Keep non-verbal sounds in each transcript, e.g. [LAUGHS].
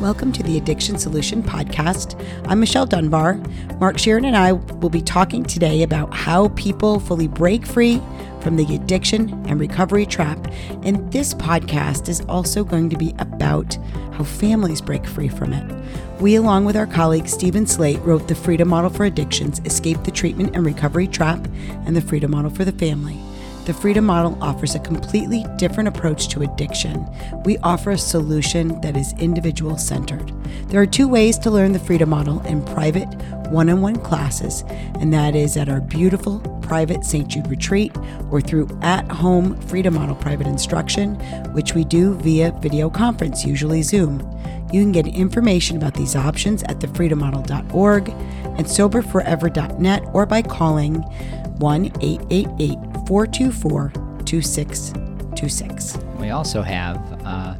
Welcome to the Addiction Solution Podcast. I'm Michelle Dunbar. Mark Scheeren and I will be talking today about how people fully break free from the addiction and recovery trap. And this podcast is also going to be about how families break free from it. We, along with our colleague Steven Slate, wrote the Freedom Model for Addictions Escape the Treatment and Recovery Trap and the Freedom Model for the Family. The Freedom Model offers a completely different approach to addiction. We offer a solution that is individual centered. There are two ways to learn the Freedom Model in private one on one classes, and that is at our beautiful private St. Jude retreat or through at home Freedom Model private instruction, which we do via video conference, usually Zoom. You can get information about these options at thefreedommodel.org and soberforever.net or by calling 1 888 424 2626. We also have, uh,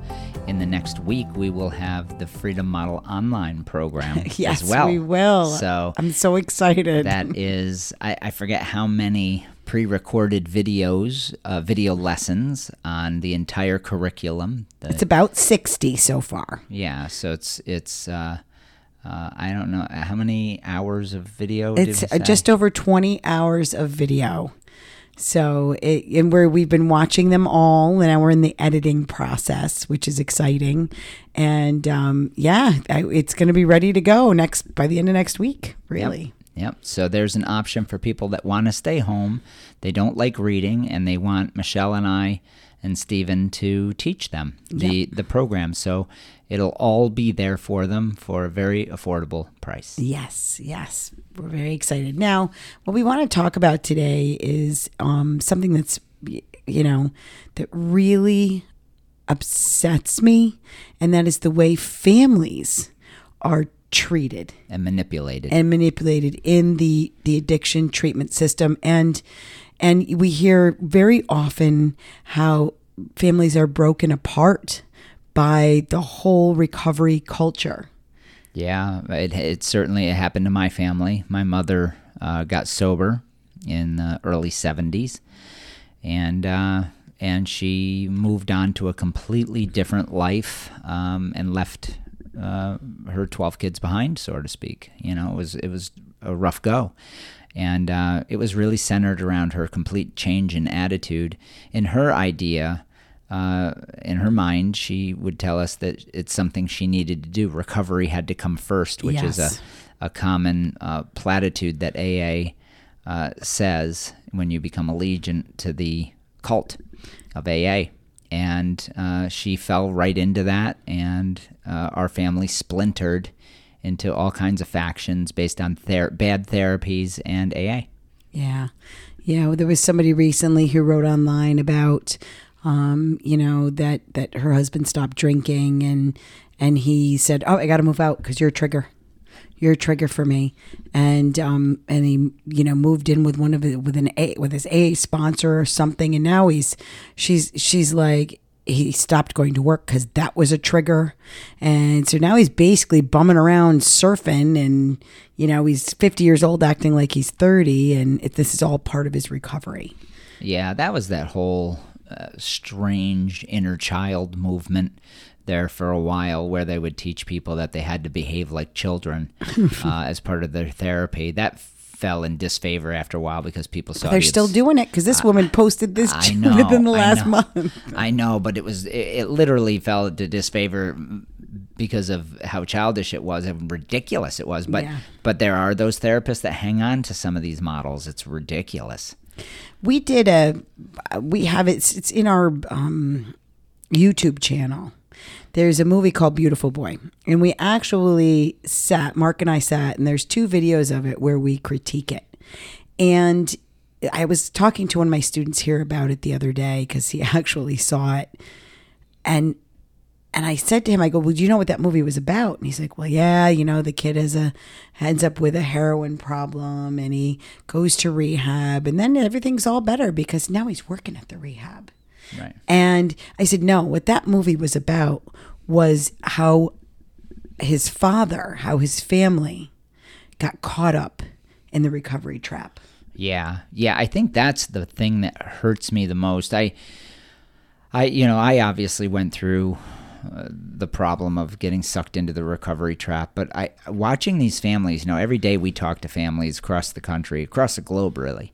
in the next week, we will have the Freedom Model online program [LAUGHS] yes, as well. we will. So I'm so excited. that is, I, I forget how many pre-recorded videos, uh, video lessons on the entire curriculum. The- it's about 60 so far. yeah, so it's it's. Uh, uh, I don't know how many hours of video. did It's just over 20 hours of video. So, it, and where we've been watching them all, and now we're in the editing process, which is exciting. And um, yeah, I, it's going to be ready to go next by the end of next week. Really, Yep. So there's an option for people that want to stay home. They don't like reading, and they want Michelle and I and Steven to teach them the the program. So it'll all be there for them for a very affordable price. Yes, yes. We're very excited. Now, what we want to talk about today is um, something that's, you know, that really upsets me, and that is the way families are treated And manipulated. and manipulated in the the addiction treatment system and and we hear very often how families are broken apart by the whole recovery culture Yeah, it, it certainly it happened to my family. My mother uh, got sober in the early '70s, and uh, and she moved on to a completely different life um, and left uh, her 12 kids behind, so to speak. You know, it was it was a rough go. And uh, it was really centered around her complete change in attitude. In her idea, uh, in her mind, she would tell us that it's something she needed to do. Recovery had to come first, which is a, a common uh, platitude that AA uh, says when you become allegiant to the cult of AA. And uh, she fell right into that, and uh, our family splintered into all kinds of factions based on ther- bad therapies and AA. Yeah. Yeah. well, There was somebody recently who wrote online about, um, you know, that, that her husband stopped drinking and, and he said, Oh, I got to move out because you're a trigger. You're a trigger for me. And, um, and he, you know, moved in with one of it with an A, with his A sponsor or something. And now he's, she's, she's like, he stopped going to work because that was a trigger. And so now he's basically bumming around surfing and, you know, he's 50 years old acting like he's 30. And it, this is all part of his recovery. Yeah, that was that whole uh, strange inner child movement there for a while where they would teach people that they had to behave like children [LAUGHS] uh, as part of their therapy. That fell in disfavor after a while because people saw They're still doing it because this woman posted this I [LAUGHS] know within the I last know. month. I know, but it was it, it literally fell into disfavor because of how childish it was and ridiculous it was. But Yeah. but there are those therapists that hang on to some of these models. It's ridiculous. We did a, we have it's, it's in our um, YouTube channel. There's a movie called Beautiful Boy. And we actually sat, Mark and I sat, and there's two videos of it where we critique it. And I was talking to one of my students here about it the other day because he [LAUGHS] actually saw it. And and I said to him, I go, Well, do you know what that movie was about? And he's like, Well, yeah, you know, the kid has a ends up with a heroin problem and he goes to rehab and then everything's all better because now he's working at the rehab. Right. And I said, No, what that movie was about was how his father, how his family got caught up in the recovery trap. Yeah, yeah. I think that's the thing that hurts me the most. I, I, you know, I obviously went through the problem of getting sucked into the recovery trap. But I watching these families, you know, every day we talk to families across the country, across the globe, really,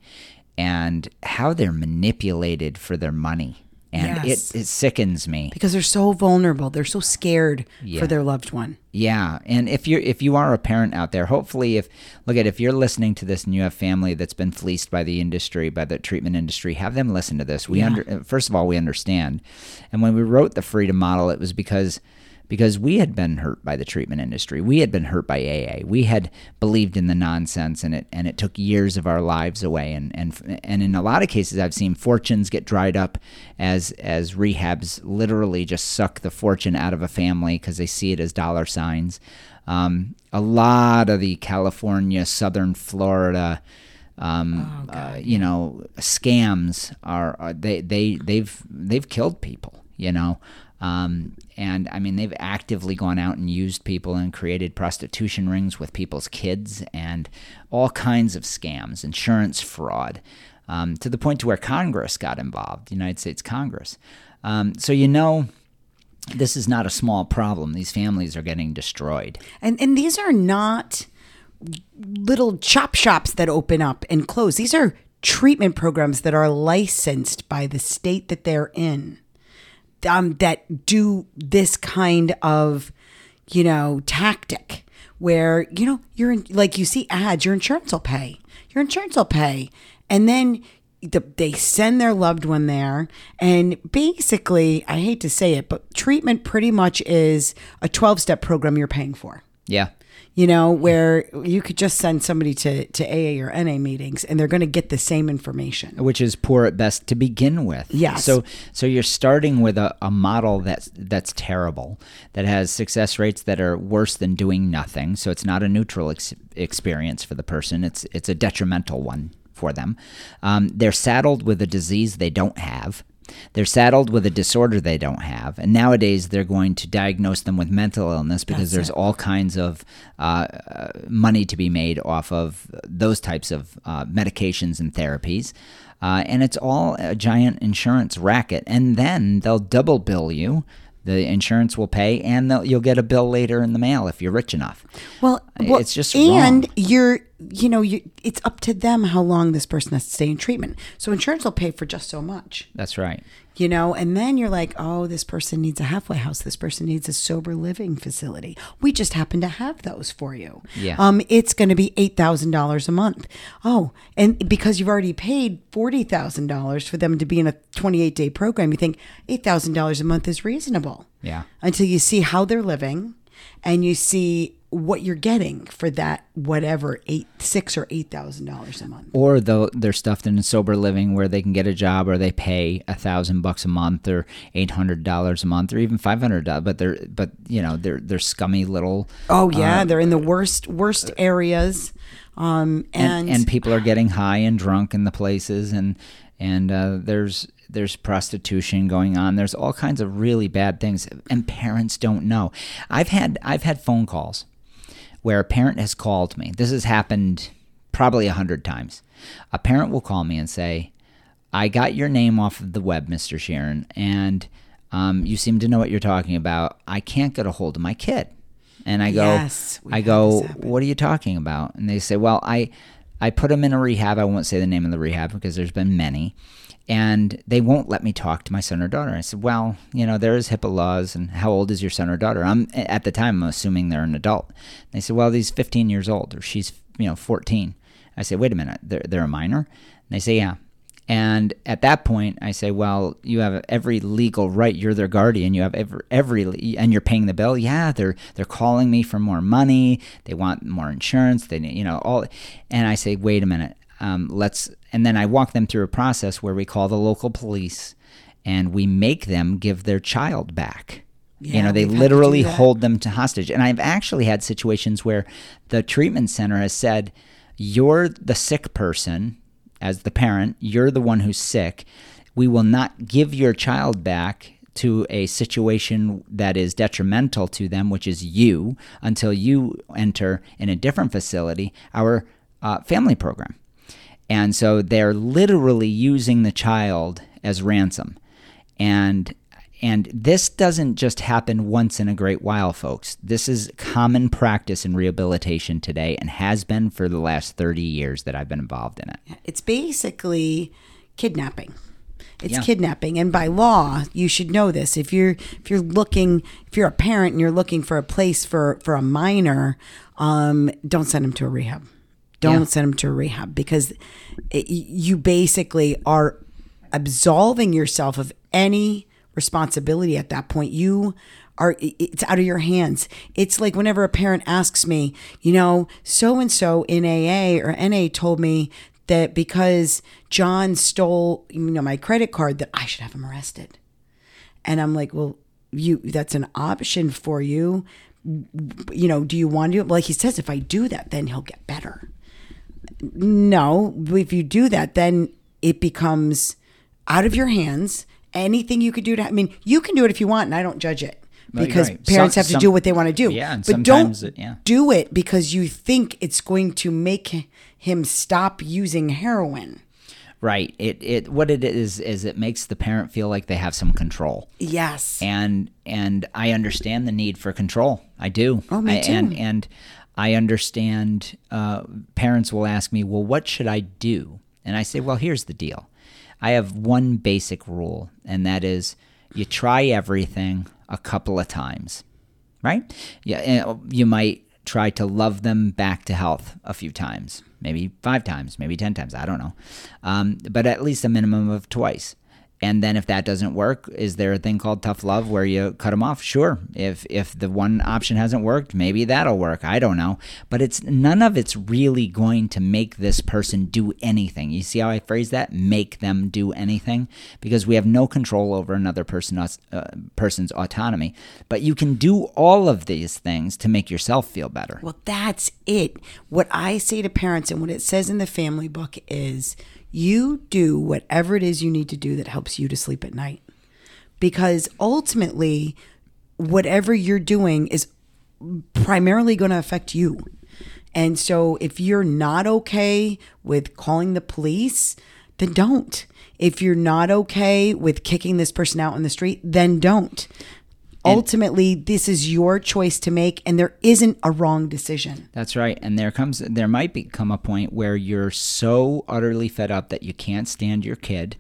and how they're manipulated for their money. And Yes. it, it sickens me. because they're so vulnerable. They're so scared Yeah. for their loved one. Yeah, and if you're if you are a parent out there, hopefully, if look at if you're listening to this and you have family that's been fleeced by the industry, by the treatment industry, have them listen to this. We Yeah. under uh, first of all we understand, and when we wrote the freedom model, it was because because we had been hurt by the treatment industry. We had been hurt by AA. We had believed in the nonsense, and it and it took years of our lives away. And and and in a lot of cases, I've seen fortunes get dried up as as rehabs literally just suck the fortune out of a family because they see it as dollar signs. Um, a lot of the California, Southern Florida. Um, uh, you know, scams are, are they they they've they've killed people. You know, um, and I mean, they've actively gone out and used people and created prostitution rings with people's kids and all kinds of scams, insurance fraud, um, to the point to where Congress got involved, United States Congress. Um, so you know, this is not a small problem. These families are getting destroyed. And and these are not little chop shops that open up and close. These are treatment programs that are licensed by the state that they're in. Um, that do this kind of, you know, tactic where, you know, you're in, like you see ads, your insurance will pay. Your insurance will pay. And then the, they send their loved one there. And basically, I hate to say it, but treatment pretty much is a 12 step program you're paying for Yeah. You know, where you could just send somebody to, to AA or NA meetings and they're going to get the same information. which is poor at best to begin with. Yes. So so you're starting with a, a model that's that's terrible, that has success rates that are worse than doing nothing. So it's not a neutral ex- experience for the person. It's it's a detrimental one for them. Um, they're saddled with a disease they don't have. They're saddled with a disorder they don't have, and nowadays they're going to diagnose them with mental illness because That's there's all kinds of uh, uh, money to be made off of those types of uh, medications and therapies. Uh, and it's all a giant insurance racket. And then they'll double bill you. The insurance will pay, and you'll get a bill later in the mail if you're rich enough. Well, well, it's just and wrong. you're you know you it's up to them how long this person has to stay in treatment. So insurance will pay for just so much. That's right. You know, and then you're like, oh, this person needs a halfway house. This person needs a sober living facility. We just happen to have those for you. Yeah. Um, it's going to be eight thousand dollars a month. Oh, and because you've already paid forty thousand dollars for them to be in a twenty-eight day program, you think eight thousand dollars a month is reasonable. Yeah. Until you see how they're living, and you see what you're getting for that whatever eight, six or eight thousand dollars a month. or though they're stuffed in sober living where they can get a job or they pay a thousand bucks a month or eight hundred dollars a month or even five hundred dollars but they're but you know they're they're scummy little Oh yeah, they're in the worst worst areas, um, and, and, and people are getting high and drunk in the places and and uh, there's there's prostitution going on there's all kinds of really bad things and parents don't know i've had i've had phone calls where a parent has called me this has happened probably a hundred times a parent will call me and say i got your name off of the web mr Scheeren and um, you seem to know what you're talking about i can't get a hold of my kid and i go Yes, i go what are you talking about? And they say, well, I, I put him in a rehab. I won't say the name of the rehab because there's been many. And they won't let me talk to my son or daughter. I said, well, you know, there is HIPAA laws. And how old is your son or daughter? I'm at the time, I'm assuming they're an adult. They said, well, he's 15 years old or she's, you know, 14. I say, wait a minute, they're, they're a minor? And they say, yeah. And at that point, I say, "Well, you have every legal right. You're their guardian. You have every, every and you're paying the bill. Yeah, they're they're calling me for more money. They want more insurance. They, you know, all." And I say, "Wait a minute. Um, let's." And then I walk them through a process where we call the local police, and we make them give their child back. you know, they we've had to literally hold them to hostage. And I've actually had situations where the treatment center has said, "You're the sick person." as the parent, you're the one who's sick. We will not give your child back to a situation that is detrimental to them, which is you, until you enter in a different facility, our uh, family program. And so they're literally using the child as ransom. And and this doesn't just happen once in a great while, folks. This is common practice in rehabilitation today and has been for the last 30 years that I've been involved in it. It's basically kidnapping. It's Yeah. kidnapping, and by law, you should know this. If you're if you're looking, if you're a parent and you're looking for a place for for a minor, um, don't send them to a rehab. Don't Yeah. send them to rehab because it, you basically are absolving yourself of any responsibility at that point. You are it's out of your hands. It's like whenever a parent asks me, you know, so and so in AA or NA told me that because John stole, you know, my credit card that I should have him arrested. And I'm like, well, you that's an option for you. You know, do you want to? Well, he says if I do that, then he'll get better. No, if you do that, then it becomes out of your hands. Anything you could do to, I mean, you can do it if you want, and I don't judge it because right. parents Some- have to some- do what they want to do. Yeah, but don't it- yeah. do it because you think it's going to make him stop using heroin. Right. It it what it is is it makes the parent feel like they have some control. Yes. and and I understand the need for control. I do. Oh, me I- too. And and I understand. Uh, parents will ask me, "Well, what should I do?" And I say, "Well, here's the deal. I have one basic rule, and that is, you try everything a couple of times, right? Yeah, you might try to love them back to health a few times, maybe five times, maybe ten times. I don't know, um, but at least a minimum of twice. And then if that doesn't work, is there a thing called tough love where you cut them off? Sure. If if the one option hasn't worked, maybe that'll work. I don't know. But it's none of it's really going to make this person do anything. You see how I phrase that? Make them do anything because we have no control over another person uh, person's autonomy. But you can do all of these things to make yourself feel better. Well, that's it. What I say to parents and what it says in the family book is you do whatever it is you need to do that helps you to sleep at night. Because ultimately, whatever you're doing is primarily going to affect you. And so if you're not okay with calling the police, then don't. If you're not okay with kicking this person out in the street, then don't. Ultimately, this is your choice to make, and there isn't a wrong decision. That's right. And there comes there might become a point where you're so utterly fed up that you can't stand your kid.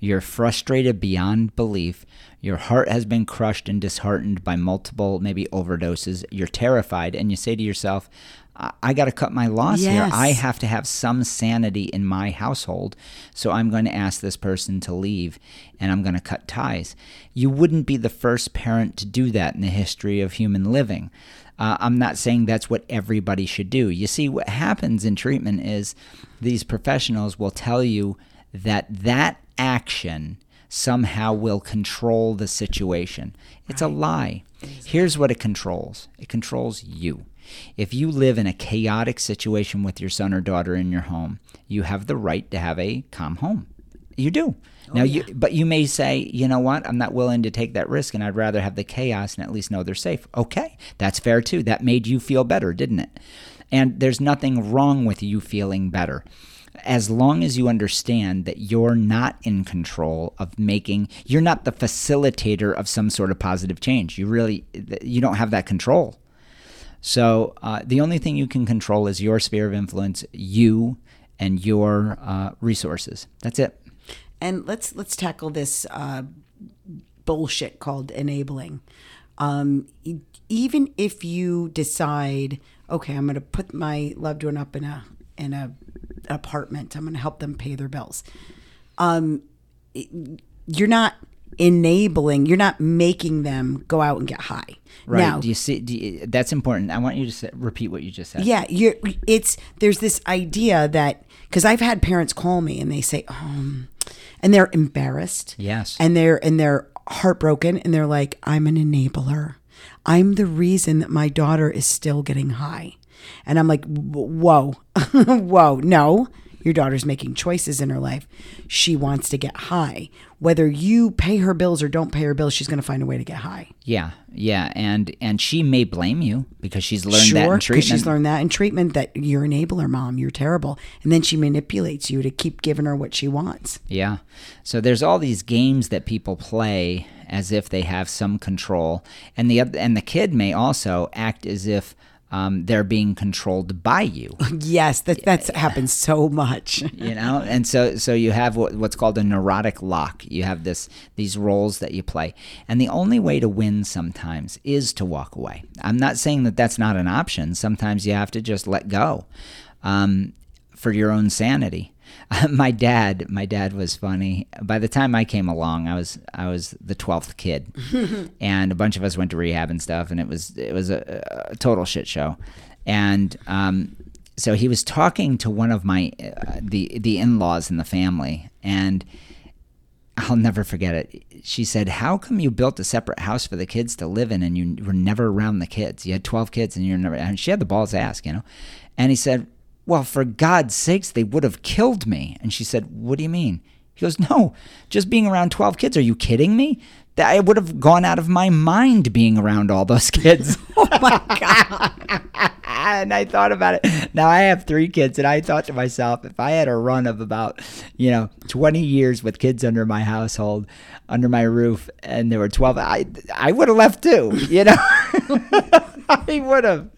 You're frustrated beyond belief. Your heart has been crushed and disheartened by multiple maybe overdoses. You're terrified and you say to yourself, I, got to cut my loss here. I have to have some sanity in my household. So I'm going to ask this person to leave and I'm going to cut ties. You wouldn't be the first parent to do that in the history of human living. Uh, I'm not saying that's what everybody should do. You see, what happens in treatment is these professionals will tell you that that action somehow will control the situation. It's a lie. Here's what it controls it controls you. If you live in a chaotic situation with your son or daughter in your home, you have the right to have a calm home. You do. Oh, now you but you may say, you know what, I'm not willing to take that risk and I'd rather have the chaos and at least know they're safe. Okay. That's fair too. That made you feel better, didn't it? And there's nothing wrong with you feeling better. As long as you understand that you're not in control of making, you're not the facilitator of some sort of positive change. You really, you don't have that control. So uh, the only thing you can control is your sphere of influence, you and your uh, resources. That's it. And let's let's tackle this uh, bullshit called enabling. Um, even if you decide, okay, I'm going to put my loved one up in a in a apartment, I'm going to help them pay their bills. Um, you're not enabling. You're not making them go out and get high. Right? Now, do you see? Do you, that's important. I want you to say, repeat what you just said. yeah, you're. It's there's this idea that because I've had parents call me and they say, um, and they're embarrassed. Yes. and they're and they're heartbroken and they're like i'm an enabler i'm the reason that my daughter is still getting high and i'm like whoa [LAUGHS] whoa no your daughter's making choices in her life. She wants to get high. Whether you pay her bills or don't pay her bills, she's going to find a way to get high. Yeah, yeah, and and she may blame you because she's learned sure, that in because treatment. she's learned that in treatment that you're an enabler, mom. You're terrible, and then she manipulates you to keep giving her what she wants. Yeah. So there's all these games that people play as if they have some control, and the and the kid may also act as if um, they're being controlled by you. [LAUGHS] Yes, that that's happens so much. [LAUGHS] you know and so so you have what, what's called a neurotic lock. You have this these roles that you play. And the only way to win sometimes is to walk away. I'm not saying that that's not an option. Sometimes you have to just let go um, for your own sanity [LAUGHS] my dad my dad was funny by the time i came along i was i was the 12th kid [LAUGHS] and a bunch of us went to rehab and stuff and it was it was a, a total shit show and um, so he was talking to one of my uh, the the in-laws in the family and I'll never forget it. She said, "How come you built a separate house for the kids to live in and you were never around the kids? You had 12 kids and you're never." And she had the balls to ask, you know. And he said, "Well, for God's sakes, they would have killed me." And she said, "What do you mean?" He goes, "No, just being around 12 kids. Are you kidding me? That I would have gone out of my mind being around all those [LAUGHS] kids." [LAUGHS] oh my god! [LAUGHS] and I thought about it. Now I have three kids, and I thought to myself, if I had a run of about, you know, 20 years with kids under my household, under my roof, and there were 12, I, I would have left too, you know? I would have.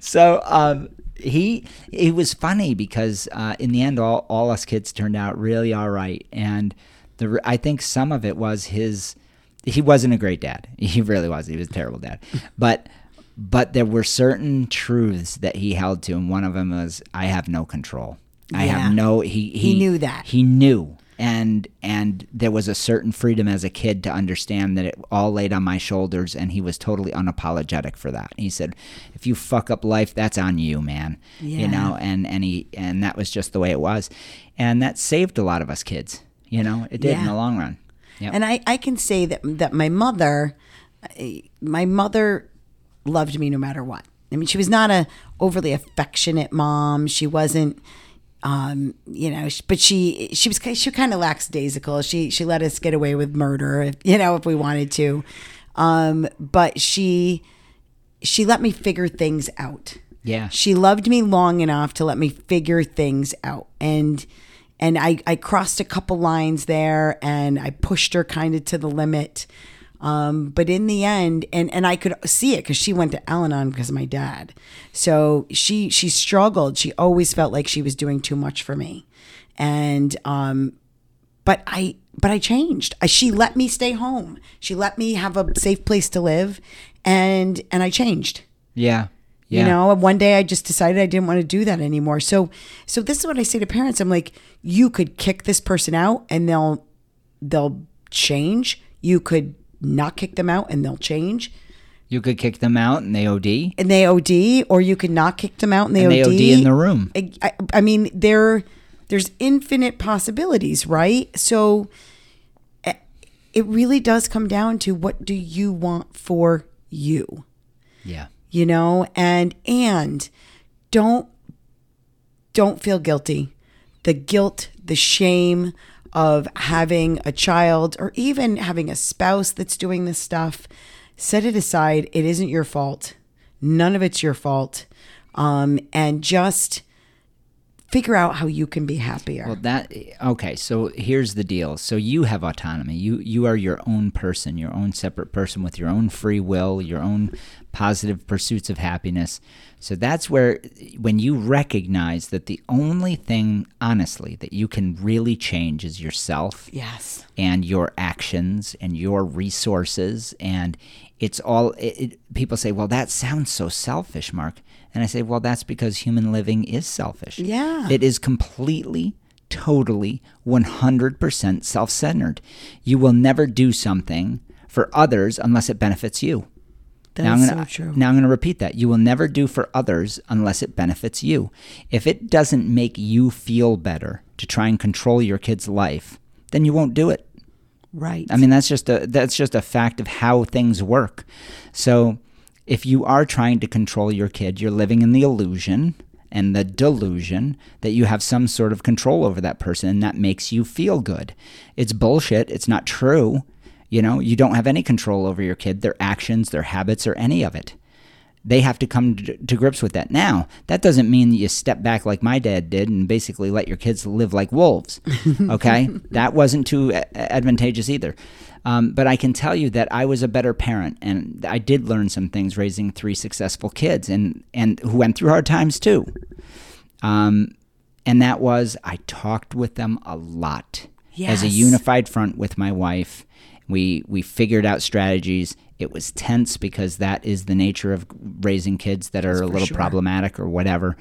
So, um, he it was funny because uh, in the end all, all us kids turned out really all right. And the I think some of it was his he wasn't a great dad. [LAUGHS] He really was. He was a terrible dad. [LAUGHS] But but there were certain truths that he held to and one of them was i have no control. I Yeah. have no he, he He knew that. he knew and and there was a certain freedom as a kid to understand that it all laid on my shoulders and he was totally unapologetic for that he said if you fuck up life that's on you man Yeah. you know and and he and that was just the way it was and that saved a lot of us kids you know it did in the long run Yep. And I, I can say that that my mother, my mother loved me no matter what. I mean, she was not a overly affectionate mom. She wasn't, um, you know, but she she was she kind of lackadaisical. She she let us get away with murder, you know, if we wanted to. Um, but she she let me figure things out. yeah She loved me long enough to let me figure things out. And and I, I crossed a couple lines there and I pushed her kind of to the limit. Um, but in the end, and, and I could see it because she went to Al Anon because of my dad. So she she struggled. She always felt like she was doing too much for me. And um, but I but I changed. I, she let me stay home. She let me have a safe place to live, and and I changed. yeah yeah You know, and one day I just decided I didn't want to do that anymore. So, so this is what I say to parents. I'm like, you could kick this person out and they'll they'll change. You could not kick them out and they'll change. you could kick them out and they od And they OD, or you could not kick them out and they and they OD. od in the room I, I, I mean, there there's infinite possibilities, right? So eh, it really does come down to what do you want for you? yeah you know and and don't don't feel guilty the guilt the shame of having a child or even having a spouse that's doing this stuff set it aside it isn't your fault none of it's your fault um, and just figure out how you can be happier Well, that okay. So here's the deal. So you have autonomy. You you are your own person, your own separate person with your own free will, your own positive pursuits of happiness. So that's where when you recognize that the only thing, honestly, that you can really change is yourself yes. and your actions and your resources. And it's all it, it, people say well that sounds so selfish mark. And i say well that's because human living is selfish. Yeah. it is completely totally 100% self-centered. You will never do something for others unless it benefits you now I'm gonna, so true. Now I'm going to repeat that. You will never do for others unless it benefits you. If it doesn't make you feel better to try and control your kid's life, then you won't do it. right I mean, that's just a that's just a fact of how things work. So, if you are trying to control your kid, you're living in the illusion and the delusion that you have some sort of control over that person and that makes you feel good. It's bullshit. It's not true. You know, you don't have any control over your kid, their actions, their habits, or any of it. They have to come to, grips with that. Now, that doesn't mean that you step back like my dad did and basically let your kids live like wolves. [LAUGHS] Okay? that wasn't too advantageous either. Um, but I can tell you that I was a better parent, and I did learn some things raising three successful kids, and and who went through hard times too. Um, and that was I talked with them a lot as a unified front with my wife. We we figured out strategies. It was tense because that is the nature of raising kids that are a little sure. problematic or whatever.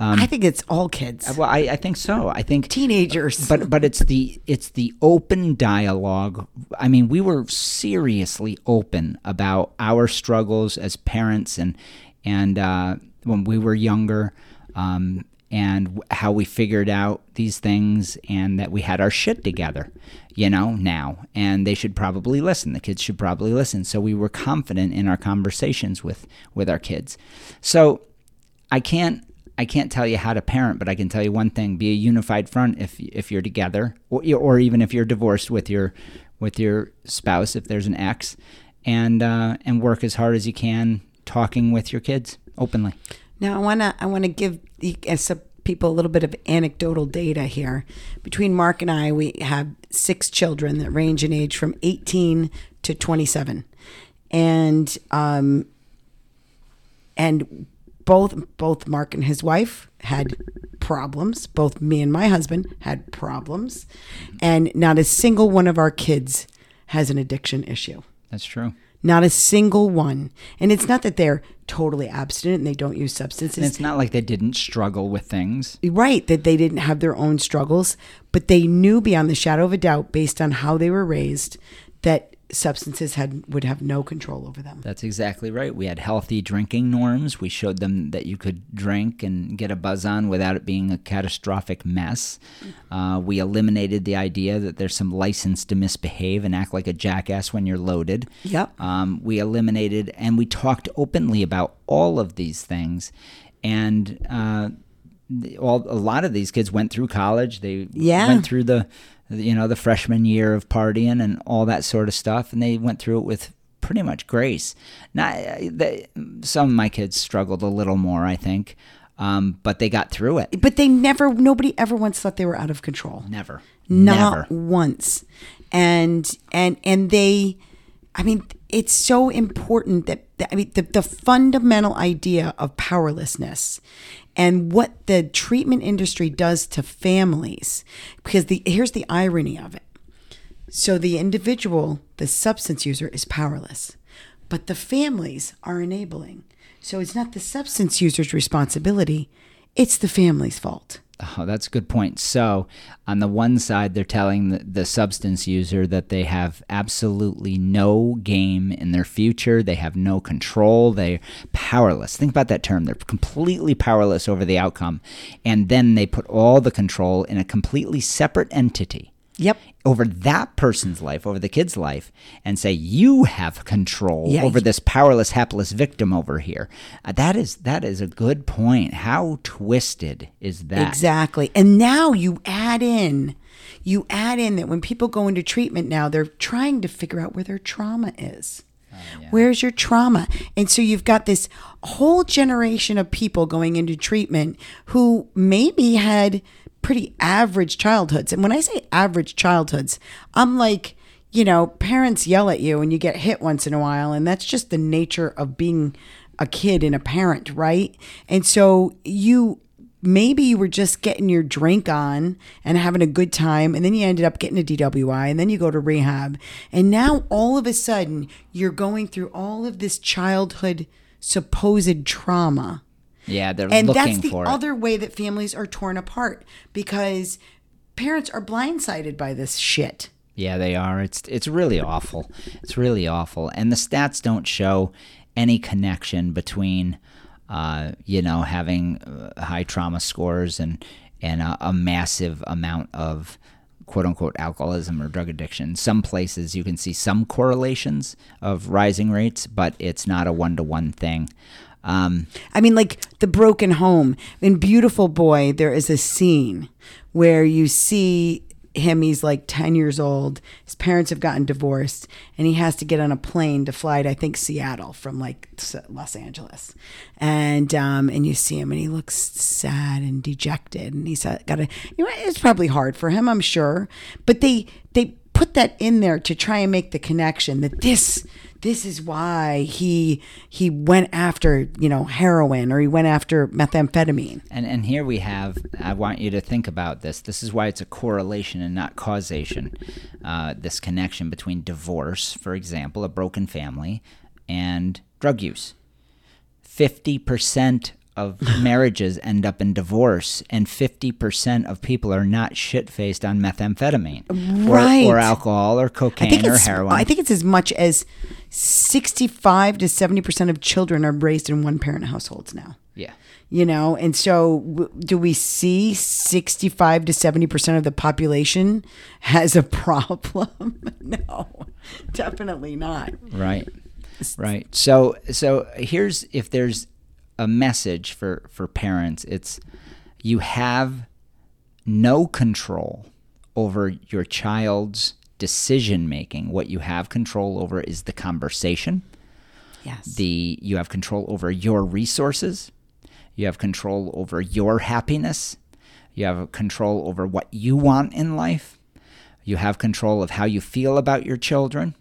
Um, I think it's all kids, well, I, I think so. I think teenagers. but but it's the it's the open dialogue. I mean, we were seriously open about our struggles as parents and and uh, when we were younger, um, and how we figured out these things, and that we had our shit together. You know now, and they should probably listen. The kids should probably listen. So we were confident in our conversations with with our kids. So I can't I can't tell you how to parent, but I can tell you one thing: be a unified front if if you're together, or, or even if you're divorced with your with your spouse, if there's an ex, and uh, and work as hard as you can, talking with your kids openly. Now I wanna I wanna give uh, some people a little bit of anecdotal data here. Between Mark and I, we have six children that range in age from 18 to 27, and um, and both both Mark and his wife had problems. Both me and my husband had problems, and not a single one of our kids has an addiction issue. That's true. Not a single one. And it's not that they're totally abstinent and they don't use substances. And it's not like they didn't struggle with things. right that they didn't have their own struggles, but they knew beyond the shadow of a doubt, based on how they were raised, that substances had would have no control over them. That's exactly right. We had healthy drinking norms. We showed them that you could drink and get a buzz on without it being a catastrophic mess. Uh, we eliminated the idea that there's some license to misbehave and act like a jackass when you're loaded. Yep. Um, we eliminated and we talked openly about all of these things. And uh, all, a lot of these kids went through college. They Yeah. went through the, you know, the freshman year of partying and all that sort of stuff, and they went through it with pretty much grace. Not they, some of my kids struggled a little more, I think, um, but they got through it. But they never nobody ever once thought they were out of control. Never, not never. once and and and they i mean it's so important that, that i mean the, the fundamental idea of powerlessness and what the treatment industry does to families because the here's the irony of it. So the individual the substance user is powerless but the families are enabling. So it's not the substance user's responsibility it's the family's fault Oh, that's a good point. So, on the one side, they're telling the, the substance user that they have absolutely no game in their future. They have no control. They're powerless. Think about that term. They're completely powerless over the outcome. And then they put all the control in a completely separate entity yep over that person's life, over the kid's life, and say you have control Yeah, over this powerless, hapless victim over here. Uh, that is that is a good point. How twisted is that? Exactly. And now you add in, you add in that when people go into treatment now, they're trying to figure out where their trauma is. Where's your trauma? And so you've got this whole generation of people going into treatment who maybe had pretty average childhoods. And when I say average childhoods, I'm like, you know, parents yell at you and you get hit once in a while. And that's just the nature of being a kid and a parent, right? And so you maybe you were just getting your drink on and having a good time and then you ended up getting a DWI and then you go to rehab and now all of a sudden you're going through all of this childhood supposed trauma Yeah, they're and looking that's the for it. other way that families are torn apart because parents are blindsided by this shit Yeah, they are. It's it's really awful. It's really awful, and the stats don't show any connection between, uh, you know, having uh, high trauma scores and and a, a massive amount of quote unquote alcoholism or drug addiction. Some places you can see some correlations of rising rates, but it's not a one to one thing. Um, I mean, like the broken home. In Beautiful Boy, there is a scene where you see him. He's like 10 years old. His parents have gotten divorced, and he has to get on a plane to fly to, I think, Seattle from like Los Angeles. And um, and you see him, and he looks sad and dejected. And he's got a, you know, it's probably hard for him, I'm sure. But they, they, put that in there to try and make the connection that this this is why he he went after you know heroin or he went after methamphetamine and and here we have. I want you to think about this. This is why it's a correlation and not causation. Uh, this connection between divorce, for example, a broken family, and drug use. Fifty percent of marriages end up in divorce, and fifty percent of people are not shit faced on methamphetamine, or, Right. or alcohol, or cocaine, or heroin. I think it's as much as 65 to 70% of children are raised in one parent households now. yeah. You know, and so w- do we see 65 to 70% of the population has a [LAUGHS] problem? [LAUGHS] no. Definitely not. Right. Right. So so here's if there's a message for for parents, it's you have no control over your child's decision making. What you have control over is the conversation. Yes. The you have control over your resources. You have control over your happiness. You have control over what you want in life. You have control of how you feel about your children,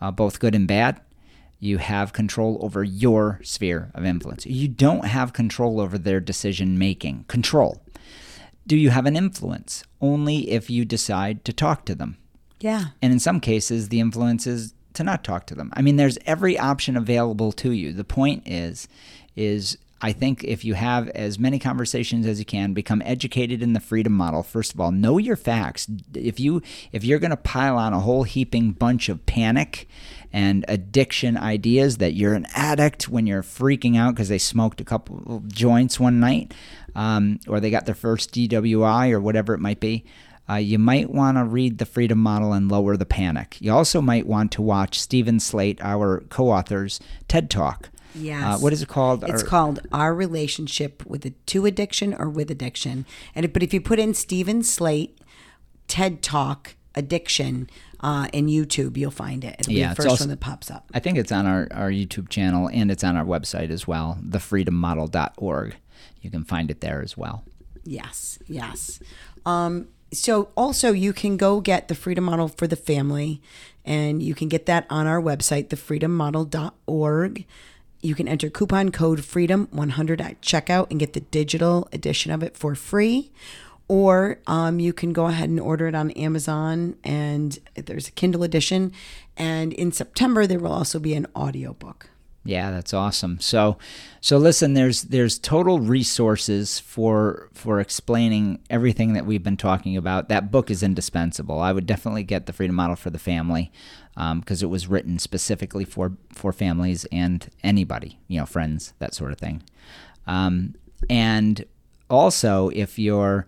uh, both good and bad. You have control over your sphere of influence. You don't have control over their decision making. Control. Do you have an influence? Only if you decide to talk to them. yeah. And in some cases, the influence is to not talk to them. I mean, there's every option available to you. The point is, is I think if you have as many conversations as you can, become educated in the freedom model. First of all, know your facts. If you if you're going to pile on a whole heaping bunch of panic and addiction ideas that you're an addict when you're freaking out because they smoked a couple joints one night, um, or they got their first DWI or whatever it might be uh, you might want to read the Freedom Model and lower the panic. You also might want to watch Steven Slate, our co author's TED Talk. Yes. Uh, what is it called? It's Or- called Our Relationship with a To Addiction or With Addiction. And if- but if you put in Steven Slate, TED Talk, Addiction, uh, in YouTube, you'll find it. It'll Yeah, be the first also- one that pops up. I think it's on our, our YouTube channel and it's on our website as well, thefreedommodel.org. You can find it there as well. Yes, yes. Um, so also you can go get the freedom model for the family and you can get that on our website thefreedommodel.org you can enter coupon code freedom 100 at checkout and get the digital edition of it for free or um, you can go ahead and order it on amazon and there's a kindle edition and in september there will also be an audiobook Yeah, that's awesome. So, so listen, there's there's total resources for for explaining everything that we've been talking about. That book is indispensable. I would definitely get the Freedom Model for the family because it was written specifically for for families and anybody, you know, friends, that sort of thing. Um, and also, if you're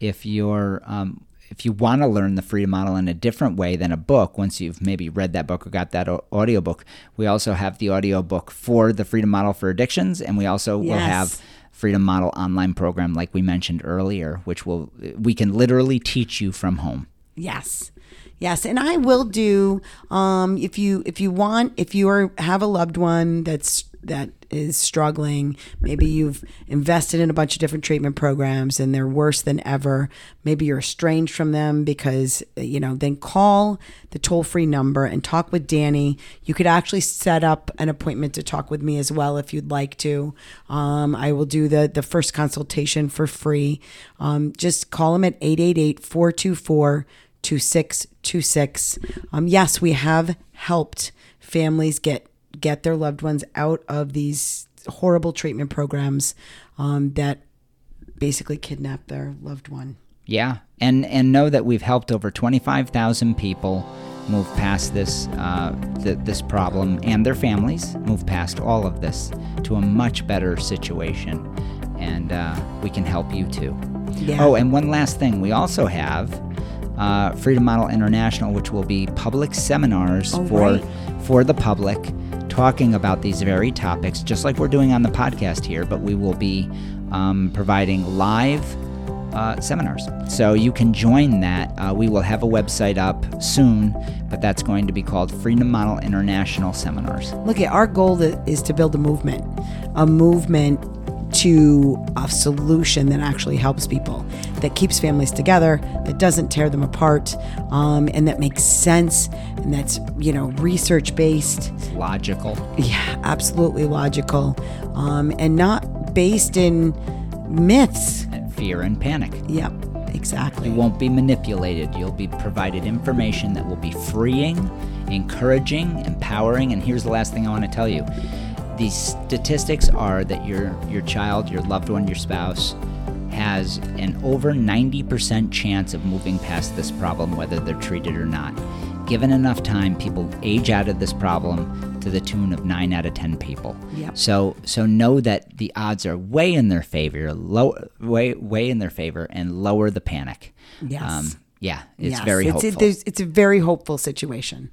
if you're um, if you want to learn the freedom model in a different way than a book, once you've maybe read that book or got that audiobook, we also have the audiobook for the freedom model for addictions, and we also will have freedom model online program like we mentioned earlier, which will we can literally teach you from home. Yes. Yes, and I will do um if you if you want if you are have a loved one that's that is struggling, maybe you've invested in a bunch of different treatment programs and they're worse than ever. Maybe you're estranged from them because you know, then call the toll-free number and talk with Danny. You could actually set up an appointment to talk with me as well if you'd like to. Um, I will do the the first consultation for free. Um, just call them at 888 424 2626. Um, yes, we have helped families get get their loved ones out of these horrible treatment programs um, that basically kidnap their loved one. Yeah, and and know that we've helped over 25,000 people move past this uh, th- this problem and their families move past all of this to a much better situation, and uh, we can help you too. Yeah. Oh, and one last thing, we also have uh, Freedom Model International, which will be public seminars Oh, for right. for the public talking about these very topics, just like we're doing on the podcast here, but we will be um, providing live uh, seminars. So you can join that. Uh, we will have a website up soon, but that's going to be called Freedom Model International Seminars. Look at our goal is to build a movement, a movement to a solution that actually helps people, that keeps families together, that doesn't tear them apart, um, and that makes sense, and that's you know research based, logical. Yeah, absolutely logical, um, and not based in myths, and fear and panic. Yep. Exactly. You won't be manipulated. You'll be provided information that will be freeing, encouraging, empowering. And here's the last thing I want to tell you these statistics are that your your child, your loved one, your spouse has an over 90% chance of moving past this problem whether they're treated or not. Given enough time, people age out of this problem to the tune of 9 out of 10 people. Yep. So so know that the odds are way in their favor, low way way in their favor and lower the panic. Yes. Um, yeah, it's yes, very it's, hopeful. It, it's a very hopeful situation.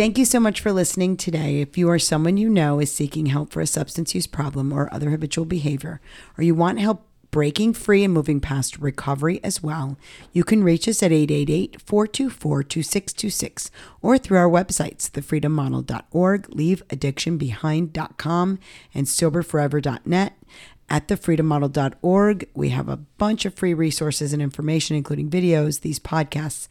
Thank you so much for listening today. If you or someone you know is seeking help for a substance use problem or other habitual behavior, or you want help breaking free and moving past recovery as well, you can reach us at 888 424 2626 or through our websites, thefreedommodel.org, leaveaddictionbehind.com, and soberforever.net. At thefreedommodel.org, we have a bunch of free resources and information, including videos, these podcasts,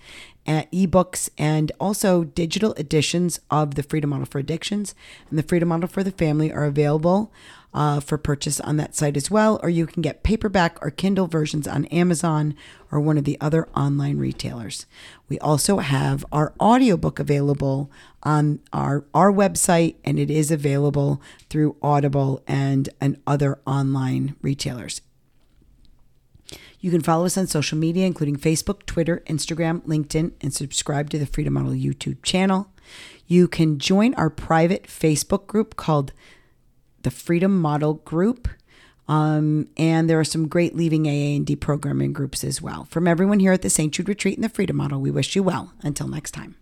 ebooks, and also digital editions of the Freedom Model for Addictions and the Freedom Model for the Family are available uh, for purchase on that site as well. Or you can get paperback or Kindle versions on Amazon or one of the other online retailers. We also have our audiobook available on our, our website, and it is available through Audible and, and other online retailers. You can follow us on social media, including Facebook, Twitter, Instagram, LinkedIn, and subscribe to the Freedom Model YouTube channel. You can join our private Facebook group called the Freedom Model Group. Um, and there are some great leaving AA and deprogramming groups as well. From everyone here at the St. Jude Retreat and the Freedom Model, we wish you well. Until next time.